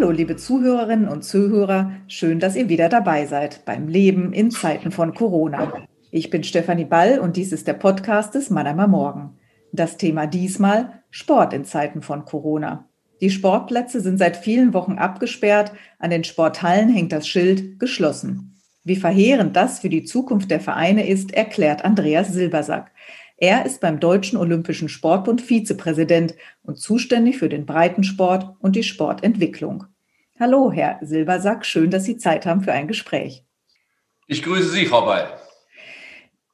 Hallo, liebe Zuhörerinnen und Zuhörer, schön, dass ihr wieder dabei seid beim Leben in Zeiten von Corona. Ich bin Stefanie Ball und dies ist der Podcast des Mannheimer Morgen. Das Thema diesmal Sport in Zeiten von Corona. Die Sportplätze sind seit vielen Wochen abgesperrt, an den Sporthallen hängt das Schild geschlossen. Wie verheerend das für die Zukunft der Vereine ist, erklärt Andreas Silbersack. Er ist beim Deutschen Olympischen Sportbund Vizepräsident und zuständig für den Breitensport und die Sportentwicklung. Hallo, Herr Silbersack, schön, dass Sie Zeit haben für ein Gespräch. Ich grüße Sie, Frau Ball.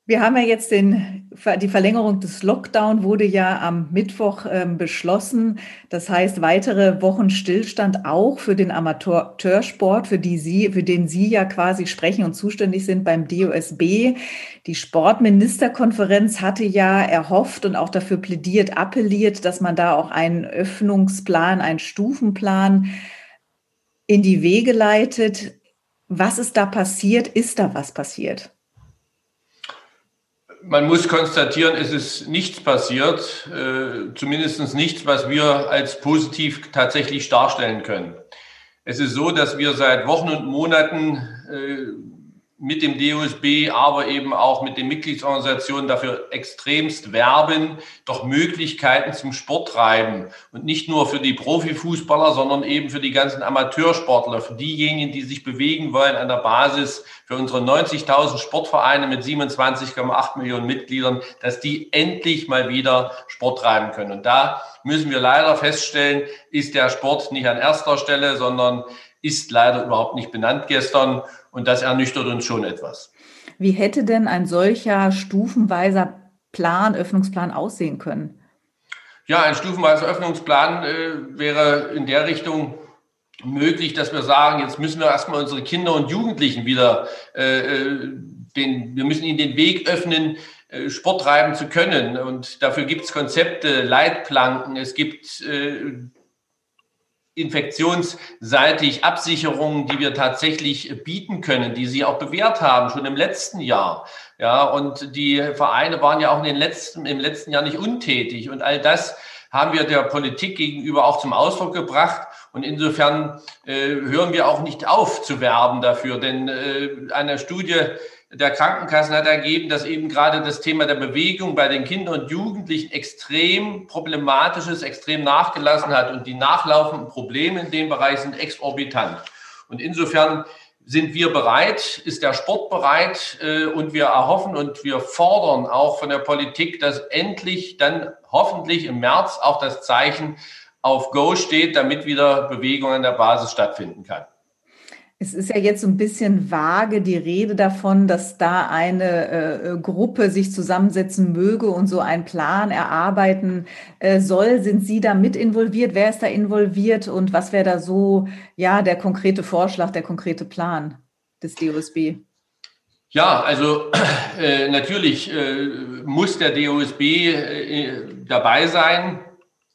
Wir haben ja jetzt den, die Verlängerung des Lockdown wurde ja am Mittwoch ähm, beschlossen. Das heißt, weitere Wochen Stillstand auch für den Amateursport, für, die Sie, für den Sie ja quasi sprechen und zuständig sind beim DOSB. Die Sportministerkonferenz hatte ja erhofft und auch dafür plädiert, appelliert, dass man da auch einen Öffnungsplan, einen Stufenplan in die Wege leitet. Was ist da passiert? Ist da was passiert? Man muss konstatieren, es ist nichts passiert, äh, zumindest nichts, was wir als positiv tatsächlich darstellen können. Es ist so, dass wir seit Wochen und Monaten äh, mit dem DOSB, aber eben auch mit den Mitgliedsorganisationen dafür extremst werben, doch Möglichkeiten zum Sport treiben. Und nicht nur für die Profifußballer, sondern eben für die ganzen Amateursportler, für diejenigen, die sich bewegen wollen an der Basis, für unsere 90.000 Sportvereine mit 27,8 Millionen Mitgliedern, dass die endlich mal wieder Sport treiben können. Und da müssen wir leider feststellen, ist der Sport nicht an erster Stelle, sondern ist leider überhaupt nicht benannt gestern. Und das ernüchtert uns schon etwas. Wie hätte denn ein solcher stufenweiser Plan, Öffnungsplan aussehen können? Ja, ein stufenweiser Öffnungsplan äh, wäre in der Richtung möglich, dass wir sagen, jetzt müssen wir erstmal unsere Kinder und Jugendlichen wieder, äh, äh den, wir müssen ihnen den Weg öffnen, äh, Sport treiben zu können. Und dafür gibt es Konzepte, Leitplanken, es gibt äh, infektionsseitig Absicherungen, die wir tatsächlich bieten können, die sie auch bewährt haben, schon im letzten Jahr. Ja, und die Vereine waren ja auch in den letzten, im letzten Jahr nicht untätig. Und all das haben wir der Politik gegenüber auch zum Ausdruck gebracht. Und insofern äh, hören wir auch nicht auf zu werben dafür, denn äh, eine Studie der Krankenkassen hat ergeben, dass eben gerade das Thema der Bewegung bei den Kindern und Jugendlichen extrem problematisch ist, extrem nachgelassen hat und die nachlaufenden Probleme in dem Bereich sind exorbitant. Und insofern sind wir bereit, ist der Sport bereit äh, und wir erhoffen und wir fordern auch von der Politik, dass endlich dann hoffentlich im März auch das Zeichen auf Go steht, damit wieder Bewegung an der Basis stattfinden kann. Es ist ja jetzt so ein bisschen vage die Rede davon, dass da eine äh, Gruppe sich zusammensetzen möge und so einen Plan erarbeiten äh, soll. Sind Sie da mit involviert? Wer ist da involviert? Und was wäre da so, ja, der konkrete Vorschlag, der konkrete Plan des DOSB? Ja, also äh, natürlich äh, muss der DOSB äh, dabei sein.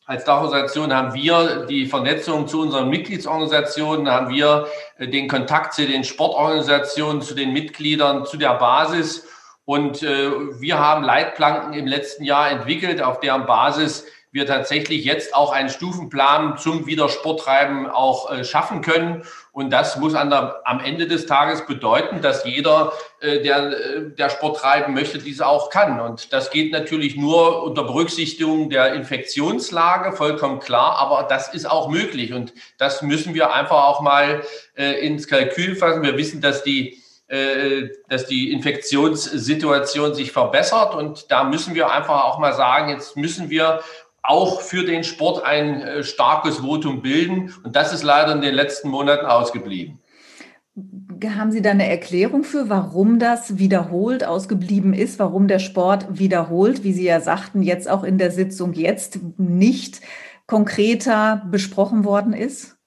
Als Dachorganisation haben wir die Vernetzung zu unseren Mitgliedsorganisationen, haben wir äh, den Kontakt zu den Sportorganisationen, zu den Mitgliedern, zu der Basis. Und äh, wir haben Leitplanken im letzten Jahr entwickelt, auf deren Basis wir tatsächlich jetzt auch einen Stufenplan zum Wiedersporttreiben auch äh, schaffen können. Und das muss an der, am Ende des Tages bedeuten, dass jeder, äh, der, äh, der Sport treiben möchte, diese auch kann. Und das geht natürlich nur unter Berücksichtigung der Infektionslage, vollkommen klar. Aber das ist auch möglich. Und das müssen wir einfach auch mal äh, ins Kalkül fassen. Wir wissen, dass die äh, dass die Infektionssituation sich verbessert. Und da müssen wir einfach auch mal sagen, jetzt müssen wir auch für den Sport ein äh, starkes Votum bilden. Und das ist leider in den letzten Monaten ausgeblieben. Haben Sie da eine Erklärung für, warum das wiederholt ausgeblieben ist, warum der Sport wiederholt, wie Sie ja sagten, jetzt auch in der Sitzung jetzt nicht konkreter besprochen worden ist?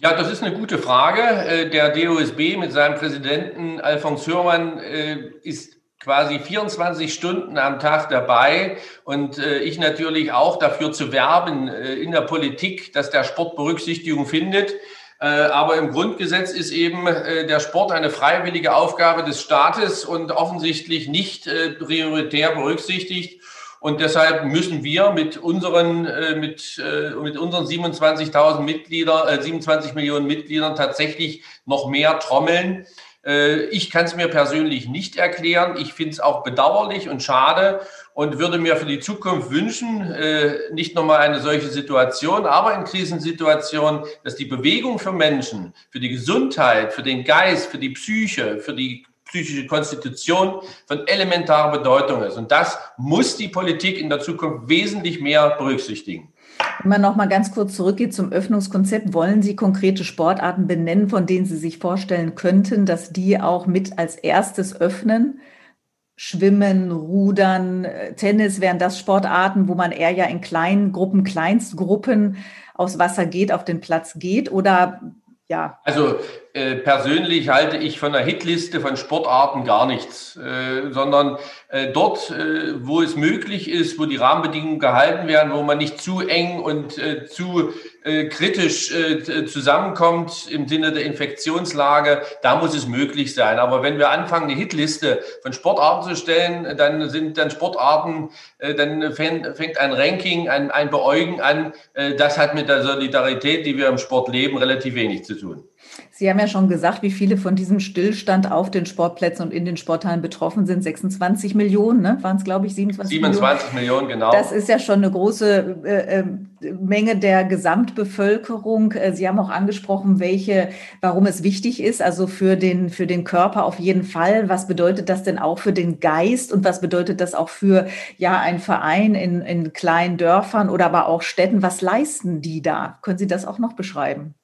Ja, das ist eine gute Frage. Äh, der DOSB mit seinem Präsidenten Alfons Hörmann äh, ist quasi 24 Stunden am Tag dabei und äh, ich natürlich auch dafür zu werben äh, in der Politik, dass der Sport Berücksichtigung findet. Äh, aber im Grundgesetz ist eben äh, der Sport eine freiwillige Aufgabe des Staates und offensichtlich nicht äh, prioritär berücksichtigt. Und deshalb müssen wir mit unseren, äh, mit, äh, mit unseren 27.000 Mitgliedern, äh, 27 Millionen Mitgliedern tatsächlich noch mehr trommeln. Äh, ich kann es mir persönlich nicht erklären. Ich finde es auch bedauerlich und schade und würde mir für die Zukunft wünschen, äh, nicht nochmal eine solche Situation, aber in Krisensituationen, dass die Bewegung für Menschen, für die Gesundheit, für den Geist, für die Psyche, für die psychische Konstitution von elementarer Bedeutung ist. Und das muss die Politik in der Zukunft wesentlich mehr berücksichtigen. Wenn man noch mal ganz kurz zurückgeht zum Öffnungskonzept, wollen Sie konkrete Sportarten benennen, von denen Sie sich vorstellen könnten, dass die auch mit als erstes öffnen? Schwimmen, Rudern, äh, Tennis wären das Sportarten, wo man eher ja in kleinen Gruppen, Kleinstgruppen aufs Wasser geht, auf den Platz geht? Oder ja. Also äh, persönlich halte ich von der Hitliste von Sportarten gar nichts, äh, sondern äh, dort, äh, wo es möglich ist, wo die Rahmenbedingungen gehalten werden, wo man nicht zu eng und äh, zu äh, kritisch zusammenkommt im Sinne der Infektionslage, da muss es möglich sein. Aber wenn wir anfangen, eine Hitliste von Sportarten zu stellen, dann sind dann Sportarten, dann fängt ein Ranking, ein, ein Beäugen an. Das hat mit der Solidarität, die wir im Sport leben, relativ wenig zu tun. Sie haben ja schon gesagt, wie viele von diesem Stillstand auf den Sportplätzen und in den Sporthallen betroffen sind. 26 Millionen, ne? waren es, glaube ich, 27, 27 Millionen? Millionen, genau. Das ist ja schon eine große äh, äh, Menge der Gesamtbevölkerung. Äh, Sie haben auch angesprochen, welche, warum es wichtig ist, also für den, für den Körper auf jeden Fall. Was bedeutet das denn auch für den Geist und was bedeutet das auch für ja einen Verein in, in kleinen Dörfern oder aber auch Städten? Was leisten die da? Können Sie das auch noch beschreiben?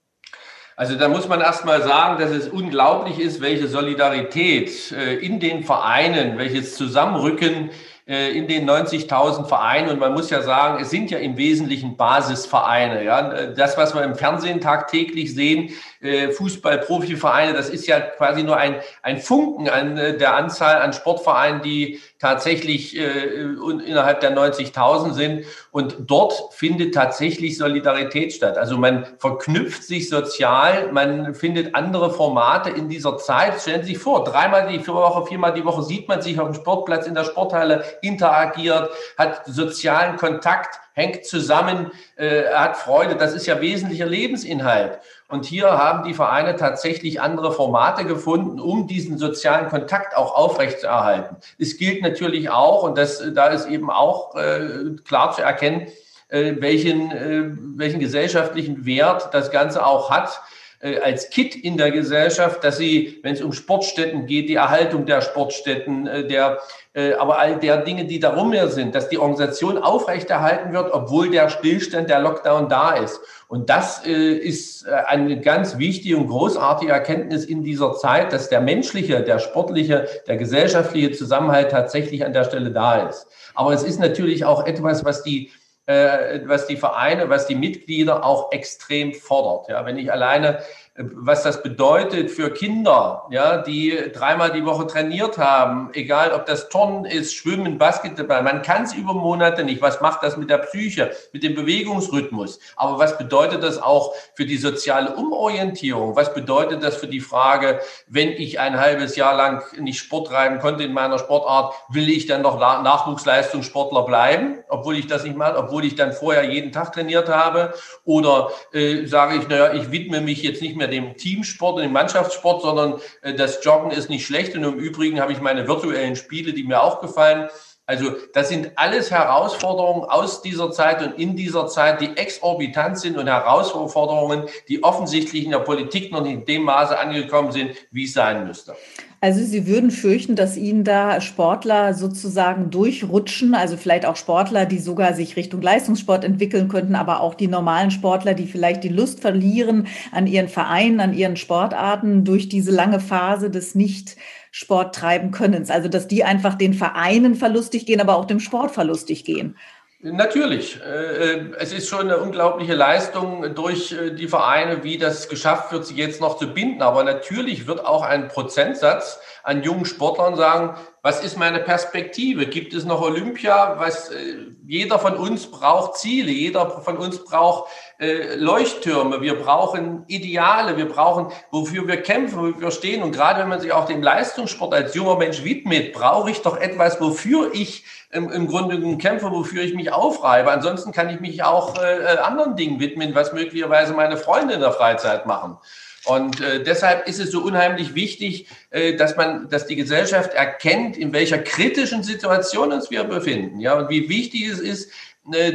Also da muss man erst mal sagen, dass es unglaublich ist, welche Solidarität äh, in den Vereinen, welches Zusammenrücken äh, in den 90.000 Vereinen. Und man muss ja sagen, es sind ja im Wesentlichen Basisvereine. Ja? Das, was wir im Fernsehen tagtäglich sehen, äh, Fußball-Profivereine, das ist ja quasi nur ein, ein Funken an äh, der Anzahl an Sportvereinen, die tatsächlich innerhalb der 90.000 sind. Und dort findet tatsächlich Solidarität statt. Also man verknüpft sich sozial, man findet andere Formate in dieser Zeit. Stellen Sie sich vor, dreimal die Woche, viermal die Woche sieht man sich auf dem Sportplatz in der Sporthalle interagiert, hat sozialen Kontakt, hängt zusammen, äh, hat Freude. Das ist ja wesentlicher Lebensinhalt. Und hier haben die Vereine tatsächlich andere Formate gefunden, um diesen sozialen Kontakt auch aufrechtzuerhalten. Es gilt natürlich auch, und das, da ist eben auch äh, klar zu erkennen, äh, welchen, äh, welchen gesellschaftlichen Wert das Ganze auch hat äh, als Kit in der Gesellschaft, dass sie, wenn es um Sportstätten geht, die Erhaltung der Sportstätten, äh, der äh, aber all der Dinge, die darum mehr sind, dass die Organisation aufrechterhalten wird, obwohl der Stillstand, der Lockdown da ist. Und das ist eine ganz wichtige und großartige Erkenntnis in dieser Zeit, dass der menschliche, der sportliche, der gesellschaftliche Zusammenhalt tatsächlich an der Stelle da ist. Aber es ist natürlich auch etwas, was die was die Vereine, was die Mitglieder auch extrem fordert. Ja, wenn ich alleine was das bedeutet für Kinder, ja, die dreimal die Woche trainiert haben, egal ob das Turnen ist, Schwimmen, Basketball, man kann es über Monate nicht. Was macht das mit der Psyche, mit dem Bewegungsrhythmus? Aber was bedeutet das auch für die soziale Umorientierung? Was bedeutet das für die Frage, wenn ich ein halbes Jahr lang nicht Sport treiben konnte in meiner Sportart, will ich dann noch Nachwuchsleistungssportler bleiben, obwohl ich das nicht mache, obwohl ich dann vorher jeden Tag trainiert habe? Oder äh, sage ich, naja, ich widme mich jetzt nicht mehr mehr dem Teamsport und dem Mannschaftssport, sondern äh, das Joggen ist nicht schlecht. Und im Übrigen habe ich meine virtuellen Spiele, die mir auch gefallen. Also das sind alles Herausforderungen aus dieser Zeit und in dieser Zeit, die exorbitant sind und Herausforderungen, die offensichtlich in der Politik noch nicht in dem Maße angekommen sind, wie es sein müsste. Also Sie würden fürchten, dass Ihnen da Sportler sozusagen durchrutschen, also vielleicht auch Sportler, die sogar sich Richtung Leistungssport entwickeln könnten, aber auch die normalen Sportler, die vielleicht die Lust verlieren an ihren Vereinen, an ihren Sportarten durch diese lange Phase des nicht Sport treiben können. Also dass die einfach den Vereinen verlustig gehen, aber auch dem Sport verlustig gehen. Natürlich. Äh, äh, es ist schon eine unglaubliche Leistung durch äh, die Vereine, wie das geschafft wird, sie jetzt noch zu binden. Aber natürlich wird auch ein Prozentsatz an jungen Sportlern sagen, Was ist meine Perspektive? Gibt es noch Olympia? Was, jeder von uns braucht Ziele, jeder von uns braucht äh, Leuchttürme, wir brauchen Ideale, wir brauchen, wofür wir kämpfen, wofür wir stehen. Und gerade wenn man sich auch dem Leistungssport als junger Mensch widmet, brauche ich doch etwas, wofür ich im, im Grunde kämpfe, wofür ich mich aufreibe. Ansonsten kann ich mich auch äh, äh anderen Dingen widmen, was möglicherweise meine Freunde in der Freizeit machen. Und äh, deshalb ist es so unheimlich wichtig, äh, dass man, dass die Gesellschaft erkennt, in welcher kritischen Situation uns wir befinden, ja, und wie wichtig es ist,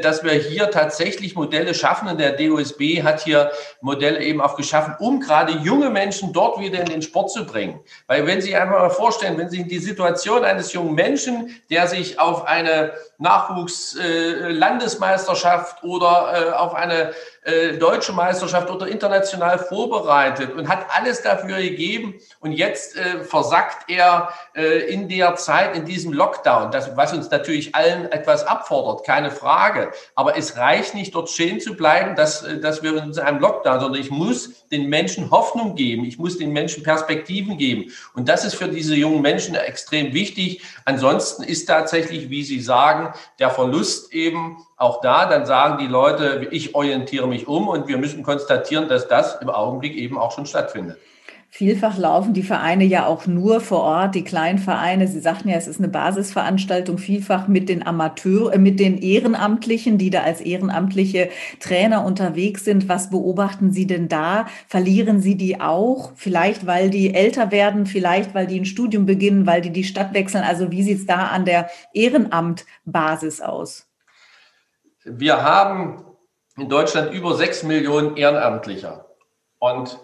dass wir hier tatsächlich Modelle schaffen. Und der DOSB hat hier Modelle eben auch geschaffen, um gerade junge Menschen dort wieder in den Sport zu bringen. Weil wenn Sie einfach mal vorstellen, wenn Sie die Situation eines jungen Menschen, der sich auf eine Nachwuchslandesmeisterschaft äh, oder äh, auf eine äh, deutsche Meisterschaft oder international vorbereitet und hat alles dafür gegeben. Und jetzt äh, versackt er äh, in der Zeit, in diesem Lockdown, das, was uns natürlich allen etwas abfordert, keine Frage. Aber es reicht nicht, dort stehen zu bleiben, dass, äh, dass wir in einem Lockdown, sondern ich muss den Menschen Hoffnung geben. Ich muss den Menschen Perspektiven geben. Und das ist für diese jungen Menschen extrem wichtig. Ansonsten ist tatsächlich, wie Sie sagen, der Verlust eben auch da, dann sagen die Leute, ich orientiere mich um und wir müssen konstatieren, dass das im Augenblick eben auch schon stattfindet. Vielfach laufen die Vereine ja auch nur vor Ort, die kleinen Vereine. Sie sagten ja, es ist eine Basisveranstaltung, vielfach mit den Amateur, äh, mit den Ehrenamtlichen, die da als ehrenamtliche Trainer unterwegs sind. Was beobachten Sie denn da? Verlieren Sie die auch? Vielleicht, weil die älter werden, vielleicht, weil die ein Studium beginnen, weil die die Stadt wechseln. Also wie sieht es da an der Ehrenamtbasis aus? Wir haben in Deutschland über sechs Millionen Ehrenamtlicher. Und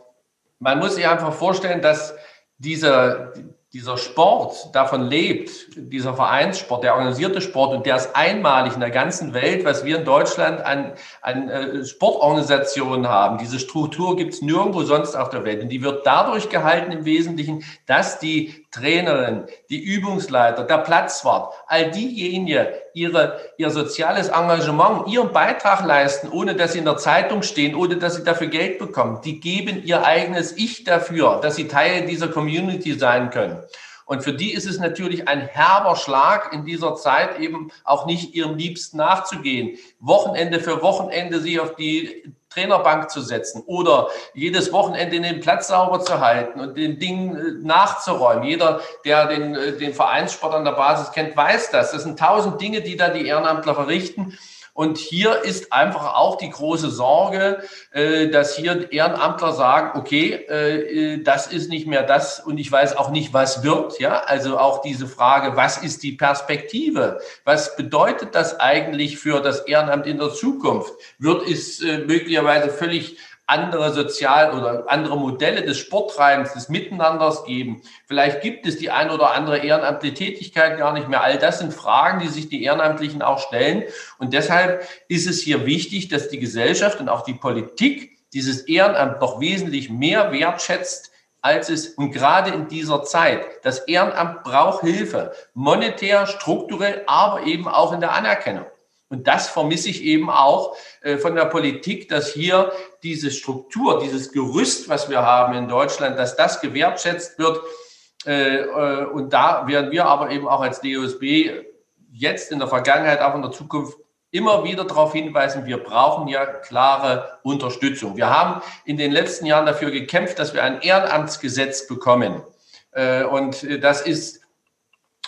man muss sich einfach vorstellen, dass dieser, dieser Sport davon lebt, dieser Vereinssport, der organisierte Sport, und der ist einmalig in der ganzen Welt, was wir in Deutschland an, an äh, Sportorganisationen haben. Diese Struktur gibt es nirgendwo sonst auf der Welt. Und die wird dadurch gehalten im Wesentlichen, dass die Trainerin, die Übungsleiter, der Platzwart, all diejenigen ihre, ihr soziales Engagement, ihren Beitrag leisten, ohne dass sie in der Zeitung stehen, ohne dass sie dafür Geld bekommen. Die geben ihr eigenes Ich dafür, dass sie Teil dieser Community sein können. Und für die ist es natürlich ein herber Schlag in dieser Zeit eben auch nicht ihrem Liebsten nachzugehen. Wochenende für Wochenende sie auf die Trainerbank zu setzen oder jedes Wochenende den Platz sauber zu halten und den Dingen äh, nachzuräumen. Jeder, der den, äh, den Vereinssport an der Basis kennt, weiß das. Das sind tausend Dinge, die da die Ehrenamtler verrichten. Und hier ist einfach auch die große Sorge, äh, dass hier Ehrenamtler sagen, okay, das ist nicht mehr das und ich weiß auch nicht, was wird. Ja, also auch diese Frage, was ist die Perspektive? Was bedeutet das eigentlich für das Ehrenamt in der Zukunft? Wird es möglicherweise völlig andere Sozial- oder andere Modelle des Sporttreibens, des Miteinanders geben. Vielleicht gibt es die ein oder andere ehrenamtliche Tätigkeit gar nicht mehr. All das sind Fragen, die sich die Ehrenamtlichen auch stellen. Und deshalb ist es hier wichtig, dass die Gesellschaft und auch die Politik dieses Ehrenamt noch wesentlich mehr wertschätzt, als es, und gerade in dieser Zeit, das Ehrenamt braucht Hilfe, monetär, strukturell, aber eben auch in der Anerkennung. Und das vermisse ich eben auch äh, von der Politik, dass hier diese Struktur, dieses Gerüst, was wir haben in Deutschland, dass das gewertschätzt wird. Äh, äh, und da werden wir aber eben auch als DOSB jetzt in der Vergangenheit, auch in der Zukunft immer wieder darauf hinweisen, wir brauchen ja klare Unterstützung. Wir haben in den letzten Jahren dafür gekämpft, dass wir ein Ehrenamtsgesetz bekommen. Und das ist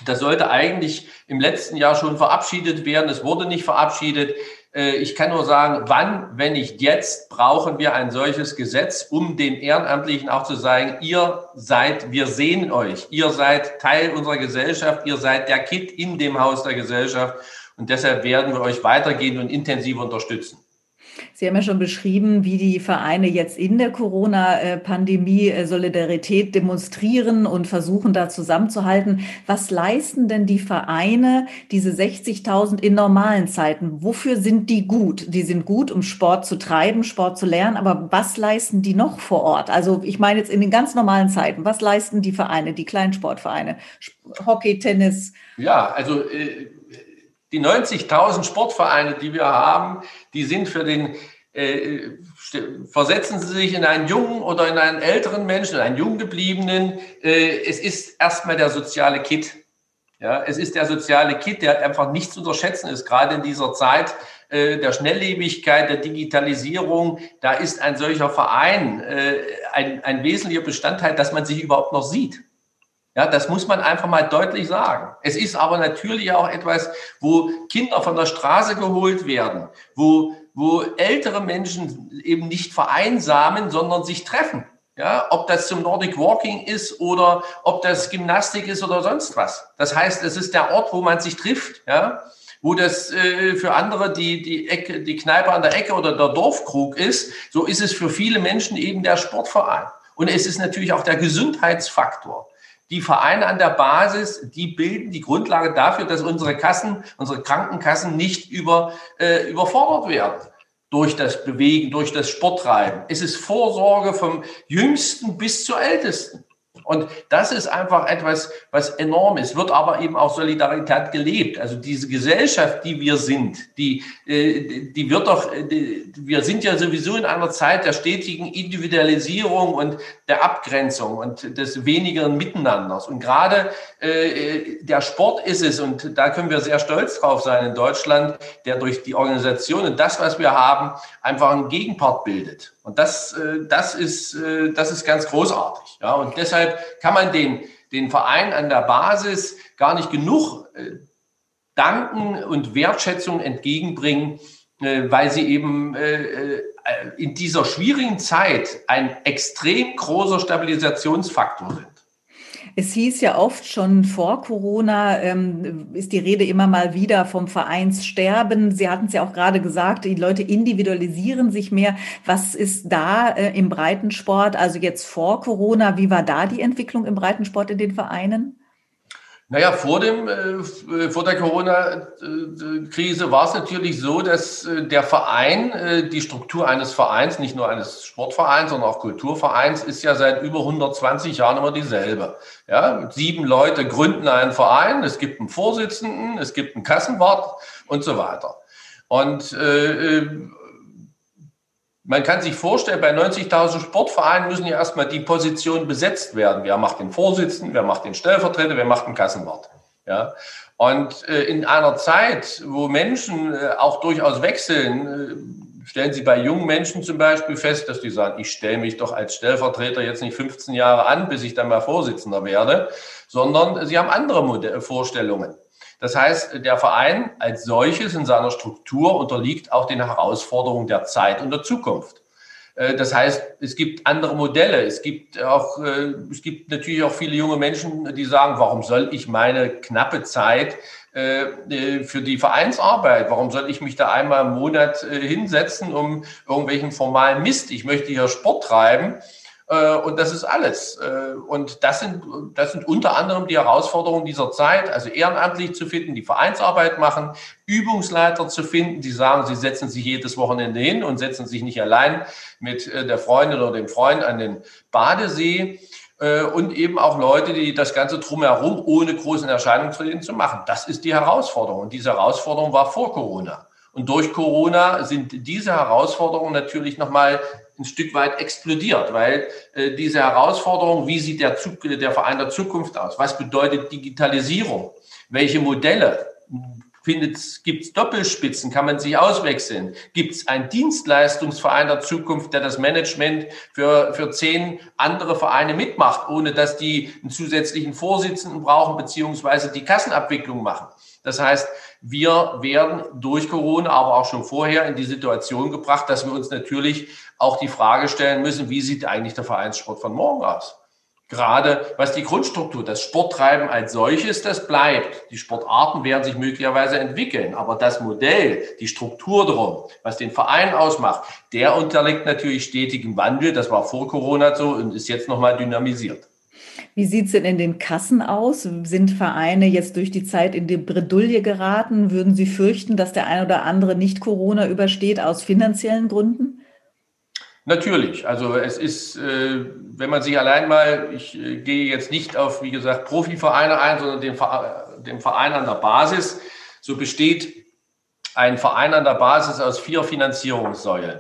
das sollte eigentlich im letzten Jahr schon verabschiedet werden. Es wurde nicht verabschiedet. Äh, ich kann nur sagen, wann, wenn nicht jetzt, brauchen wir ein solches Gesetz, um den Ehrenamtlichen auch zu sagen, ihr seid, wir sehen euch, ihr seid Teil unserer Gesellschaft, ihr seid der Kit in dem Haus der Gesellschaft und deshalb werden wir euch weitergehen und intensiv unterstützen. Sie haben ja schon beschrieben, wie die Vereine jetzt in der Corona-Pandemie äh, Solidarität demonstrieren und versuchen, da zusammenzuhalten. Was leisten denn die Vereine, diese 60.000 in normalen Zeiten? Wofür sind die gut? Die sind gut, um Sport zu treiben, Sport zu lernen, aber was leisten die noch vor Ort? Also ich meine jetzt in den ganz normalen Zeiten, was leisten die Vereine, die kleinen Sportvereine? Hockey, Tennis? Ja, also äh, die 90.000 Sportvereine, die wir haben, die sind für den, äh, versetzen Sie sich in einen jungen oder in einen älteren Menschen, in einen jung gebliebenen. Äh, es ist erstmal der soziale Kit. Ja, es ist der soziale Kit, der einfach nicht zu unterschätzen ist, gerade in dieser Zeit äh, der Schnelllebigkeit, der Digitalisierung. Da ist ein solcher Verein äh, ein, ein wesentlicher Bestandteil, dass man sich überhaupt noch sieht. Ja, das muss man einfach mal deutlich sagen. Es ist aber natürlich auch etwas, wo Kinder von der Straße geholt werden, wo, wo ältere Menschen eben nicht vereinsamen, sondern sich treffen. Ja, ob das zum Nordic Walking ist oder ob das Gymnastik ist oder sonst was. Das heißt, es ist der Ort, wo man sich trifft, ja, wo das äh, für andere die, die Ecke, die Kneipe an der Ecke oder der Dorfkrug ist. So ist es für viele Menschen eben der Sportverein. Und es ist natürlich auch der Gesundheitsfaktor. Die Vereine an der Basis, die bilden die Grundlage dafür, dass unsere Kassen, unsere Krankenkassen nicht über, äh, überfordert werden durch das Bewegen, durch das Sporttreiben. Es ist Vorsorge vom Jüngsten bis zur Ältesten. Und das ist einfach etwas, was enorm ist, wird aber eben auch Solidarität gelebt. Also diese Gesellschaft, die wir sind, die, äh, die wird doch, wir sind ja sowieso in einer Zeit der stetigen Individualisierung und der Abgrenzung und des wenigeren Miteinanders. Und gerade äh, der Sport ist es, und da können wir sehr stolz drauf sein in Deutschland, der durch die Organisation und das, was wir haben, einfach einen Gegenpart bildet. Und das, äh, das, ist, das ist ganz großartig. Ja, und deshalb kann man den, den Verein an der Basis gar nicht genug äh, danken und Wertschätzung entgegenbringen, weil sie eben in dieser schwierigen Zeit ein extrem großer Stabilisationsfaktor sind. Es hieß ja oft schon vor Corona, ähm, ist die Rede immer mal wieder vom Vereinssterben. Sie hatten es ja auch gerade gesagt, die Leute individualisieren sich mehr. Was ist da äh, im Breitensport, also jetzt vor Corona, wie war da die Entwicklung im Breitensport in den Vereinen? Naja, vor, dem, äh, vor der Corona-Krise war es natürlich so, dass äh, der Verein, äh, die Struktur eines Vereins, nicht nur eines Sportvereins, sondern auch Kulturvereins, ist ja seit über 120 Jahren immer dieselbe. Ja, sieben Leute gründen einen Verein, es gibt einen Vorsitzenden, es gibt einen Kassenwart und so weiter. Und äh, man kann sich vorstellen, bei 90.000 Sportvereinen müssen ja erstmal die Positionen besetzt werden. Wer macht den Vorsitzenden, wer macht den Stellvertreter, wer macht den Kassenwart. Ja? Und äh, in einer Zeit, wo Menschen äh, auch durchaus wechseln, äh, stellen Sie bei jungen Menschen zum Beispiel fest, dass die sagen, ich stelle mich doch als Stellvertreter jetzt nicht 15 Jahre an, bis ich dann mal Vorsitzender werde, sondern sie haben andere Vorstellungen. Das heißt, der Verein als solches in seiner Struktur unterliegt auch den Herausforderungen der Zeit und der Zukunft. Äh, das heißt, es gibt andere Modelle. Es gibt auch, äh, es gibt natürlich auch viele junge Menschen, die sagen, warum soll ich meine knappe Zeit äh, für die Vereinsarbeit, warum soll ich mich da einmal im Monat hinsetzen, um irgendwelchen formalen Mist? Ich möchte hier Sport treiben. Äh, und das ist alles. Äh, und das sind, das sind unter anderem die Herausforderungen dieser Zeit, also ehrenamtlich zu finden, die Vereinsarbeit machen, Übungsleiter zu finden, die sagen, sie setzen sich jedes Wochenende hin und setzen sich nicht allein mit äh, der Freundin oder dem Freund an den Badesee. Und eben auch Leute, die das Ganze drumherum ohne großen Erscheinungsfrieden zu machen. Das ist die Herausforderung. Und diese Herausforderung war vor Corona. Und durch Corona sind diese Herausforderungen natürlich nochmal ein Stück weit explodiert, weil äh, diese Herausforderung, wie sieht der, Zug, der Verein der Zukunft aus? Was bedeutet Digitalisierung? Welche Modelle? Gibt es Doppelspitzen? Kann man sich auswechseln? Gibt es einen Dienstleistungsverein der Zukunft, der das Management für, für zehn andere Vereine mitmacht, ohne dass die einen zusätzlichen Vorsitzenden brauchen, beziehungsweise die Kassenabwicklung machen? Das heißt, wir werden durch Corona, aber auch schon vorher in die Situation gebracht, dass wir uns natürlich auch die Frage stellen müssen, wie sieht eigentlich der Vereinssport von morgen aus? Gerade was die Grundstruktur, das Sporttreiben als solches, das bleibt. Die Sportarten werden sich möglicherweise entwickeln, aber das Modell, die Struktur drum, was den Verein ausmacht, der unterliegt natürlich stetigem Wandel. Das war vor Corona so und ist jetzt nochmal dynamisiert. Wie sieht es denn in den Kassen aus? Sind Vereine jetzt durch die Zeit in die Bredouille geraten? Würden Sie fürchten, dass der ein oder andere nicht Corona übersteht aus finanziellen Gründen? Natürlich. Also es ist, äh, wenn man sich allein mal, ich äh, gehe jetzt nicht auf, wie gesagt, Profivereine ein, sondern den, den Verein an der Basis, so besteht ein Verein an der Basis aus vier Finanzierungssäulen.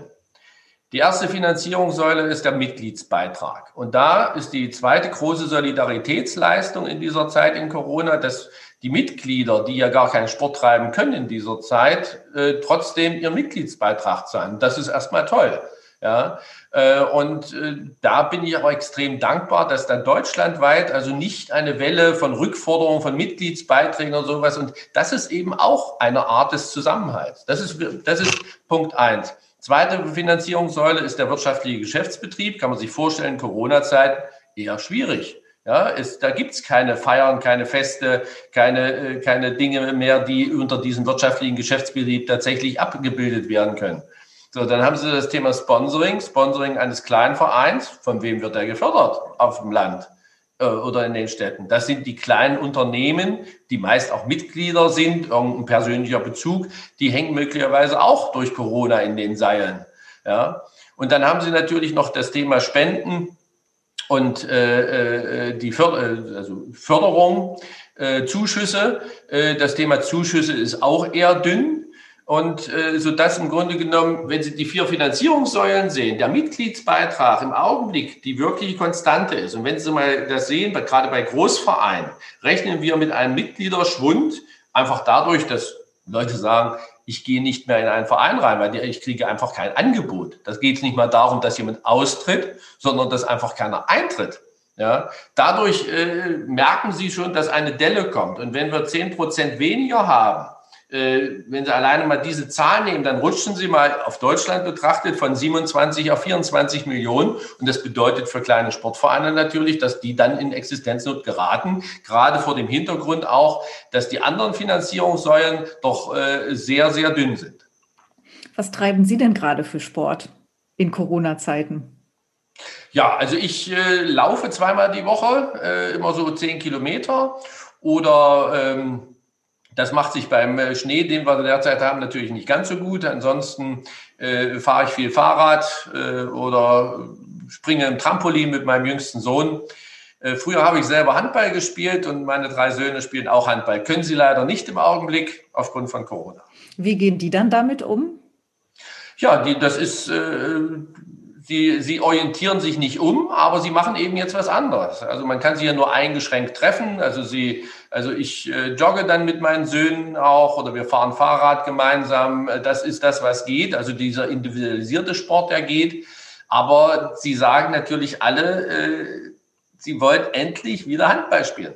Die erste Finanzierungssäule ist der Mitgliedsbeitrag. Und da ist die zweite große Solidaritätsleistung in dieser Zeit in Corona, dass die Mitglieder, die ja gar keinen Sport treiben können in dieser Zeit, äh, trotzdem ihren Mitgliedsbeitrag zahlen. Das ist erstmal toll. Ja, äh, und äh, da bin ich aber extrem dankbar, dass dann deutschlandweit also nicht eine Welle von Rückforderungen von Mitgliedsbeiträgen oder sowas und das ist eben auch eine Art des Zusammenhalts. Das ist, das ist Punkt eins. Zweite Finanzierungssäule ist der wirtschaftliche Geschäftsbetrieb. Kann man sich vorstellen, Corona-Zeit eher schwierig. Ja, es, da gibt's keine Feiern, keine Feste, keine, äh, keine Dinge mehr, die unter diesem wirtschaftlichen Geschäftsbetrieb tatsächlich abgebildet werden können. So, dann haben Sie das Thema Sponsoring, Sponsoring eines kleinen Vereins. Von wem wird der gefördert auf dem Land oder in den Städten? Das sind die kleinen Unternehmen, die meist auch Mitglieder sind, irgendein persönlicher Bezug. Die hängen möglicherweise auch durch Corona in den Seilen. Ja. Und dann haben Sie natürlich noch das Thema Spenden und äh, äh die Förder also Förderung, äh, Zuschüsse. Äh, das Thema Zuschüsse ist auch eher dünn. Und äh, so dass im Grunde genommen, wenn Sie die vier Finanzierungssäulen sehen, der Mitgliedsbeitrag im Augenblick die wirkliche Konstante ist. Und wenn Sie mal das sehen, gerade bei Großvereinen, rechnen wir mit einem Mitgliederschwund, einfach dadurch, dass Leute sagen, ich gehe nicht mehr in einen Verein rein, weil ich kriege einfach kein Angebot. Das geht nicht mal darum, dass jemand austritt, sondern dass einfach keiner eintritt. Ja, dadurch äh, merken Sie schon, dass eine Delle kommt. Und wenn wir zehn Prozent weniger haben, äh, wenn Sie alleine mal diese Zahl nehmen, dann rutschen Sie mal auf Deutschland betrachtet von 27 auf 24 Millionen. Und das bedeutet für kleine Sportvereine natürlich, dass die dann in Existenznot geraten. Gerade vor dem Hintergrund auch, dass die anderen Finanzierungssäulen doch äh, sehr, sehr dünn sind. Was treiben Sie denn gerade für Sport in Corona-Zeiten? Ja, also ich äh, laufe zweimal die Woche, äh, immer so zehn Kilometer oder ähm, das macht sich beim äh, Schnee, den wir derzeit haben, natürlich nicht ganz so gut. Ansonsten äh, fahre ich viel Fahrrad äh, oder springe im Trampolin mit meinem jüngsten Sohn. Äh, früher habe ich selber Handball gespielt und meine drei Söhne spielen auch Handball. Können sie leider nicht im Augenblick aufgrund von Corona. Wie gehen die dann damit um? Ja, die, das ist äh, sie, sie orientieren sich nicht um, aber sie machen eben jetzt was anderes. Also man kann sie ja nur eingeschränkt treffen. Also sie, also ich äh, jogge dann mit meinen Söhnen auch oder wir fahren Fahrrad gemeinsam. Das ist das, was geht. Also dieser individualisierte Sport, der geht. Aber sie sagen natürlich alle, äh, sie wollen endlich wieder Handball spielen.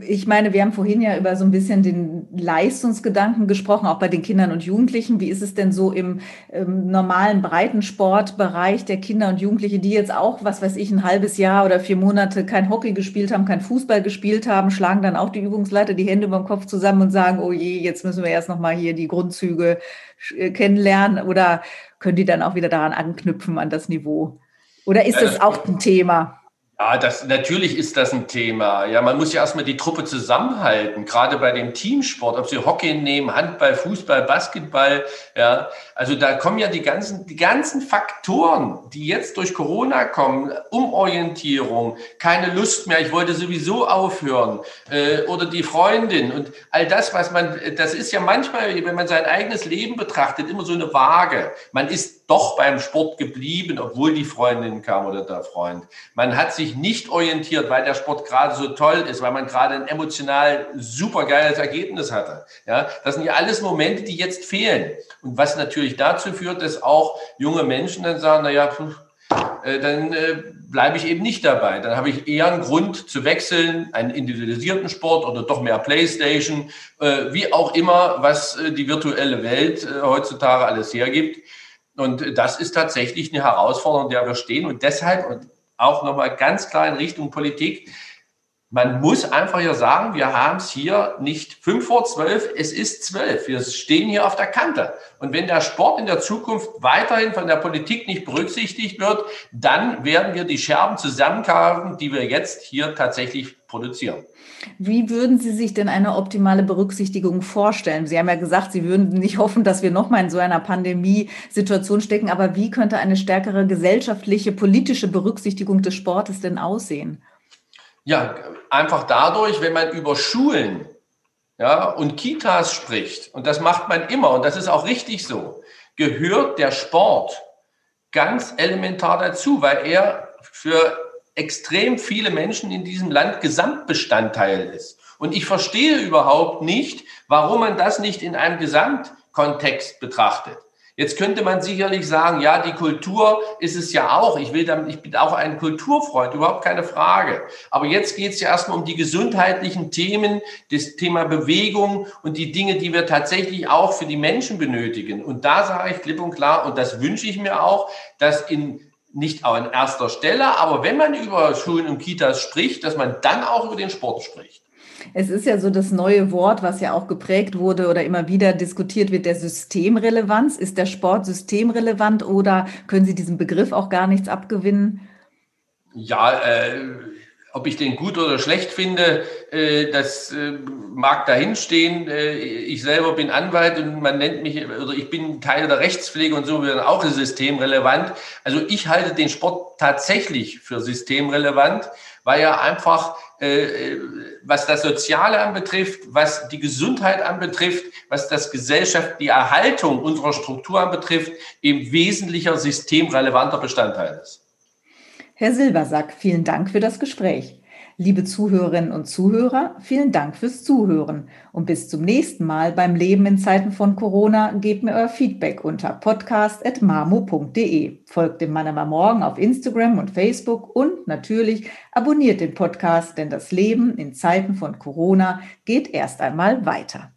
Ich meine, wir haben vorhin ja über so ein bisschen den Leistungsgedanken gesprochen, auch bei den Kindern und Jugendlichen. Wie ist es denn so im, im normalen Breitensportbereich der Kinder und Jugendliche, die jetzt auch, was weiß ich, ein halbes Jahr oder vier Monate kein Hockey gespielt haben, kein Fußball gespielt haben, schlagen dann auch die Übungsleiter die Hände über dem Kopf zusammen und sagen, oh je, jetzt müssen wir erst nochmal hier die Grundzüge äh, kennenlernen oder können die dann auch wieder daran anknüpfen an das Niveau? Oder ist das auch ein Thema? Ja, das, natürlich ist das ein Thema. Ja, man muss ja erstmal die Truppe zusammenhalten, gerade bei dem Teamsport, ob sie Hockey nehmen, Handball, Fußball, Basketball. Ja, also da kommen ja die ganzen, die ganzen Faktoren, die jetzt durch Corona kommen, Umorientierung, keine Lust mehr, ich wollte sowieso aufhören, äh, oder die Freundin und all das, was man, das ist ja manchmal, wenn man sein eigenes Leben betrachtet, immer so eine Waage. Man ist doch beim Sport geblieben, obwohl die Freundin kam oder der Freund. Man hat sich nicht orientiert, weil der Sport gerade so toll ist, weil man gerade ein emotional supergeiles Ergebnis hatte. Ja, das sind ja alles Momente, die jetzt fehlen. Und was natürlich dazu führt, dass auch junge Menschen dann sagen, naja, äh, dann äh, bleibe ich eben nicht dabei. Dann habe ich eher einen Grund zu wechseln, einen individualisierten Sport oder doch mehr Playstation, äh, wie auch immer, was äh, die virtuelle Welt äh, heutzutage alles hergibt. Und das ist tatsächlich eine Herausforderung, der wir stehen. Und deshalb, und auch nochmal ganz klar in Richtung Politik, man muss einfach hier sagen, wir haben es hier nicht fünf vor zwölf, es ist zwölf. Wir stehen hier auf der Kante. Und wenn der Sport in der Zukunft weiterhin von der Politik nicht berücksichtigt wird, dann werden wir die Scherben zusammenkaufen, die wir jetzt hier tatsächlich produzieren. Wie würden Sie sich denn eine optimale Berücksichtigung vorstellen? Sie haben ja gesagt, Sie würden nicht hoffen, dass wir nochmal in so einer Pandemiesituation stecken, aber wie könnte eine stärkere gesellschaftliche, politische Berücksichtigung des Sportes denn aussehen? Ja, einfach dadurch, wenn man über Schulen ja, und Kitas spricht, und das macht man immer, und das ist auch richtig so, gehört der Sport ganz elementar dazu, weil er für extrem viele Menschen in diesem Land Gesamtbestandteil ist. Und ich verstehe überhaupt nicht, warum man das nicht in einem Gesamtkontext betrachtet. Jetzt könnte man sicherlich sagen, ja, die Kultur ist es ja auch. Ich will damit, ich bin auch ein Kulturfreund, überhaupt keine Frage. Aber jetzt geht es ja erstmal um die gesundheitlichen Themen, das Thema Bewegung und die Dinge, die wir tatsächlich auch für die Menschen benötigen. Und da sage ich klipp und klar, und das wünsche ich mir auch, dass in nicht an erster Stelle, aber wenn man über Schulen und Kitas spricht, dass man dann auch über den Sport spricht. Es ist ja so das neue Wort, was ja auch geprägt wurde oder immer wieder diskutiert wird, der Systemrelevanz. Ist der Sport systemrelevant oder können Sie diesem Begriff auch gar nichts abgewinnen? Ja, äh, ob ich den gut oder schlecht finde, äh, das äh, mag dahinstehen. Äh, ich selber bin Anwalt und man nennt mich, oder ich bin Teil der Rechtspflege und so wird auch systemrelevant. Also ich halte den Sport tatsächlich für systemrelevant, weil er einfach äh, was das Soziale anbetrifft, was die Gesundheit anbetrifft, was das Gesellschaft, die Erhaltung unserer Struktur anbetrifft, eben wesentlicher systemrelevanter Bestandteil ist. Herr Silbersack, vielen Dank für das Gespräch. Liebe Zuhörerinnen und Zuhörer, vielen Dank fürs Zuhören und bis zum nächsten Mal beim Leben in Zeiten von Corona. Gebt mir euer Feedback unter podcast.marmo.de. Folgt dem Mann am Morgen auf Instagram und Facebook und natürlich abonniert den Podcast, denn das Leben in Zeiten von Corona geht erst einmal weiter.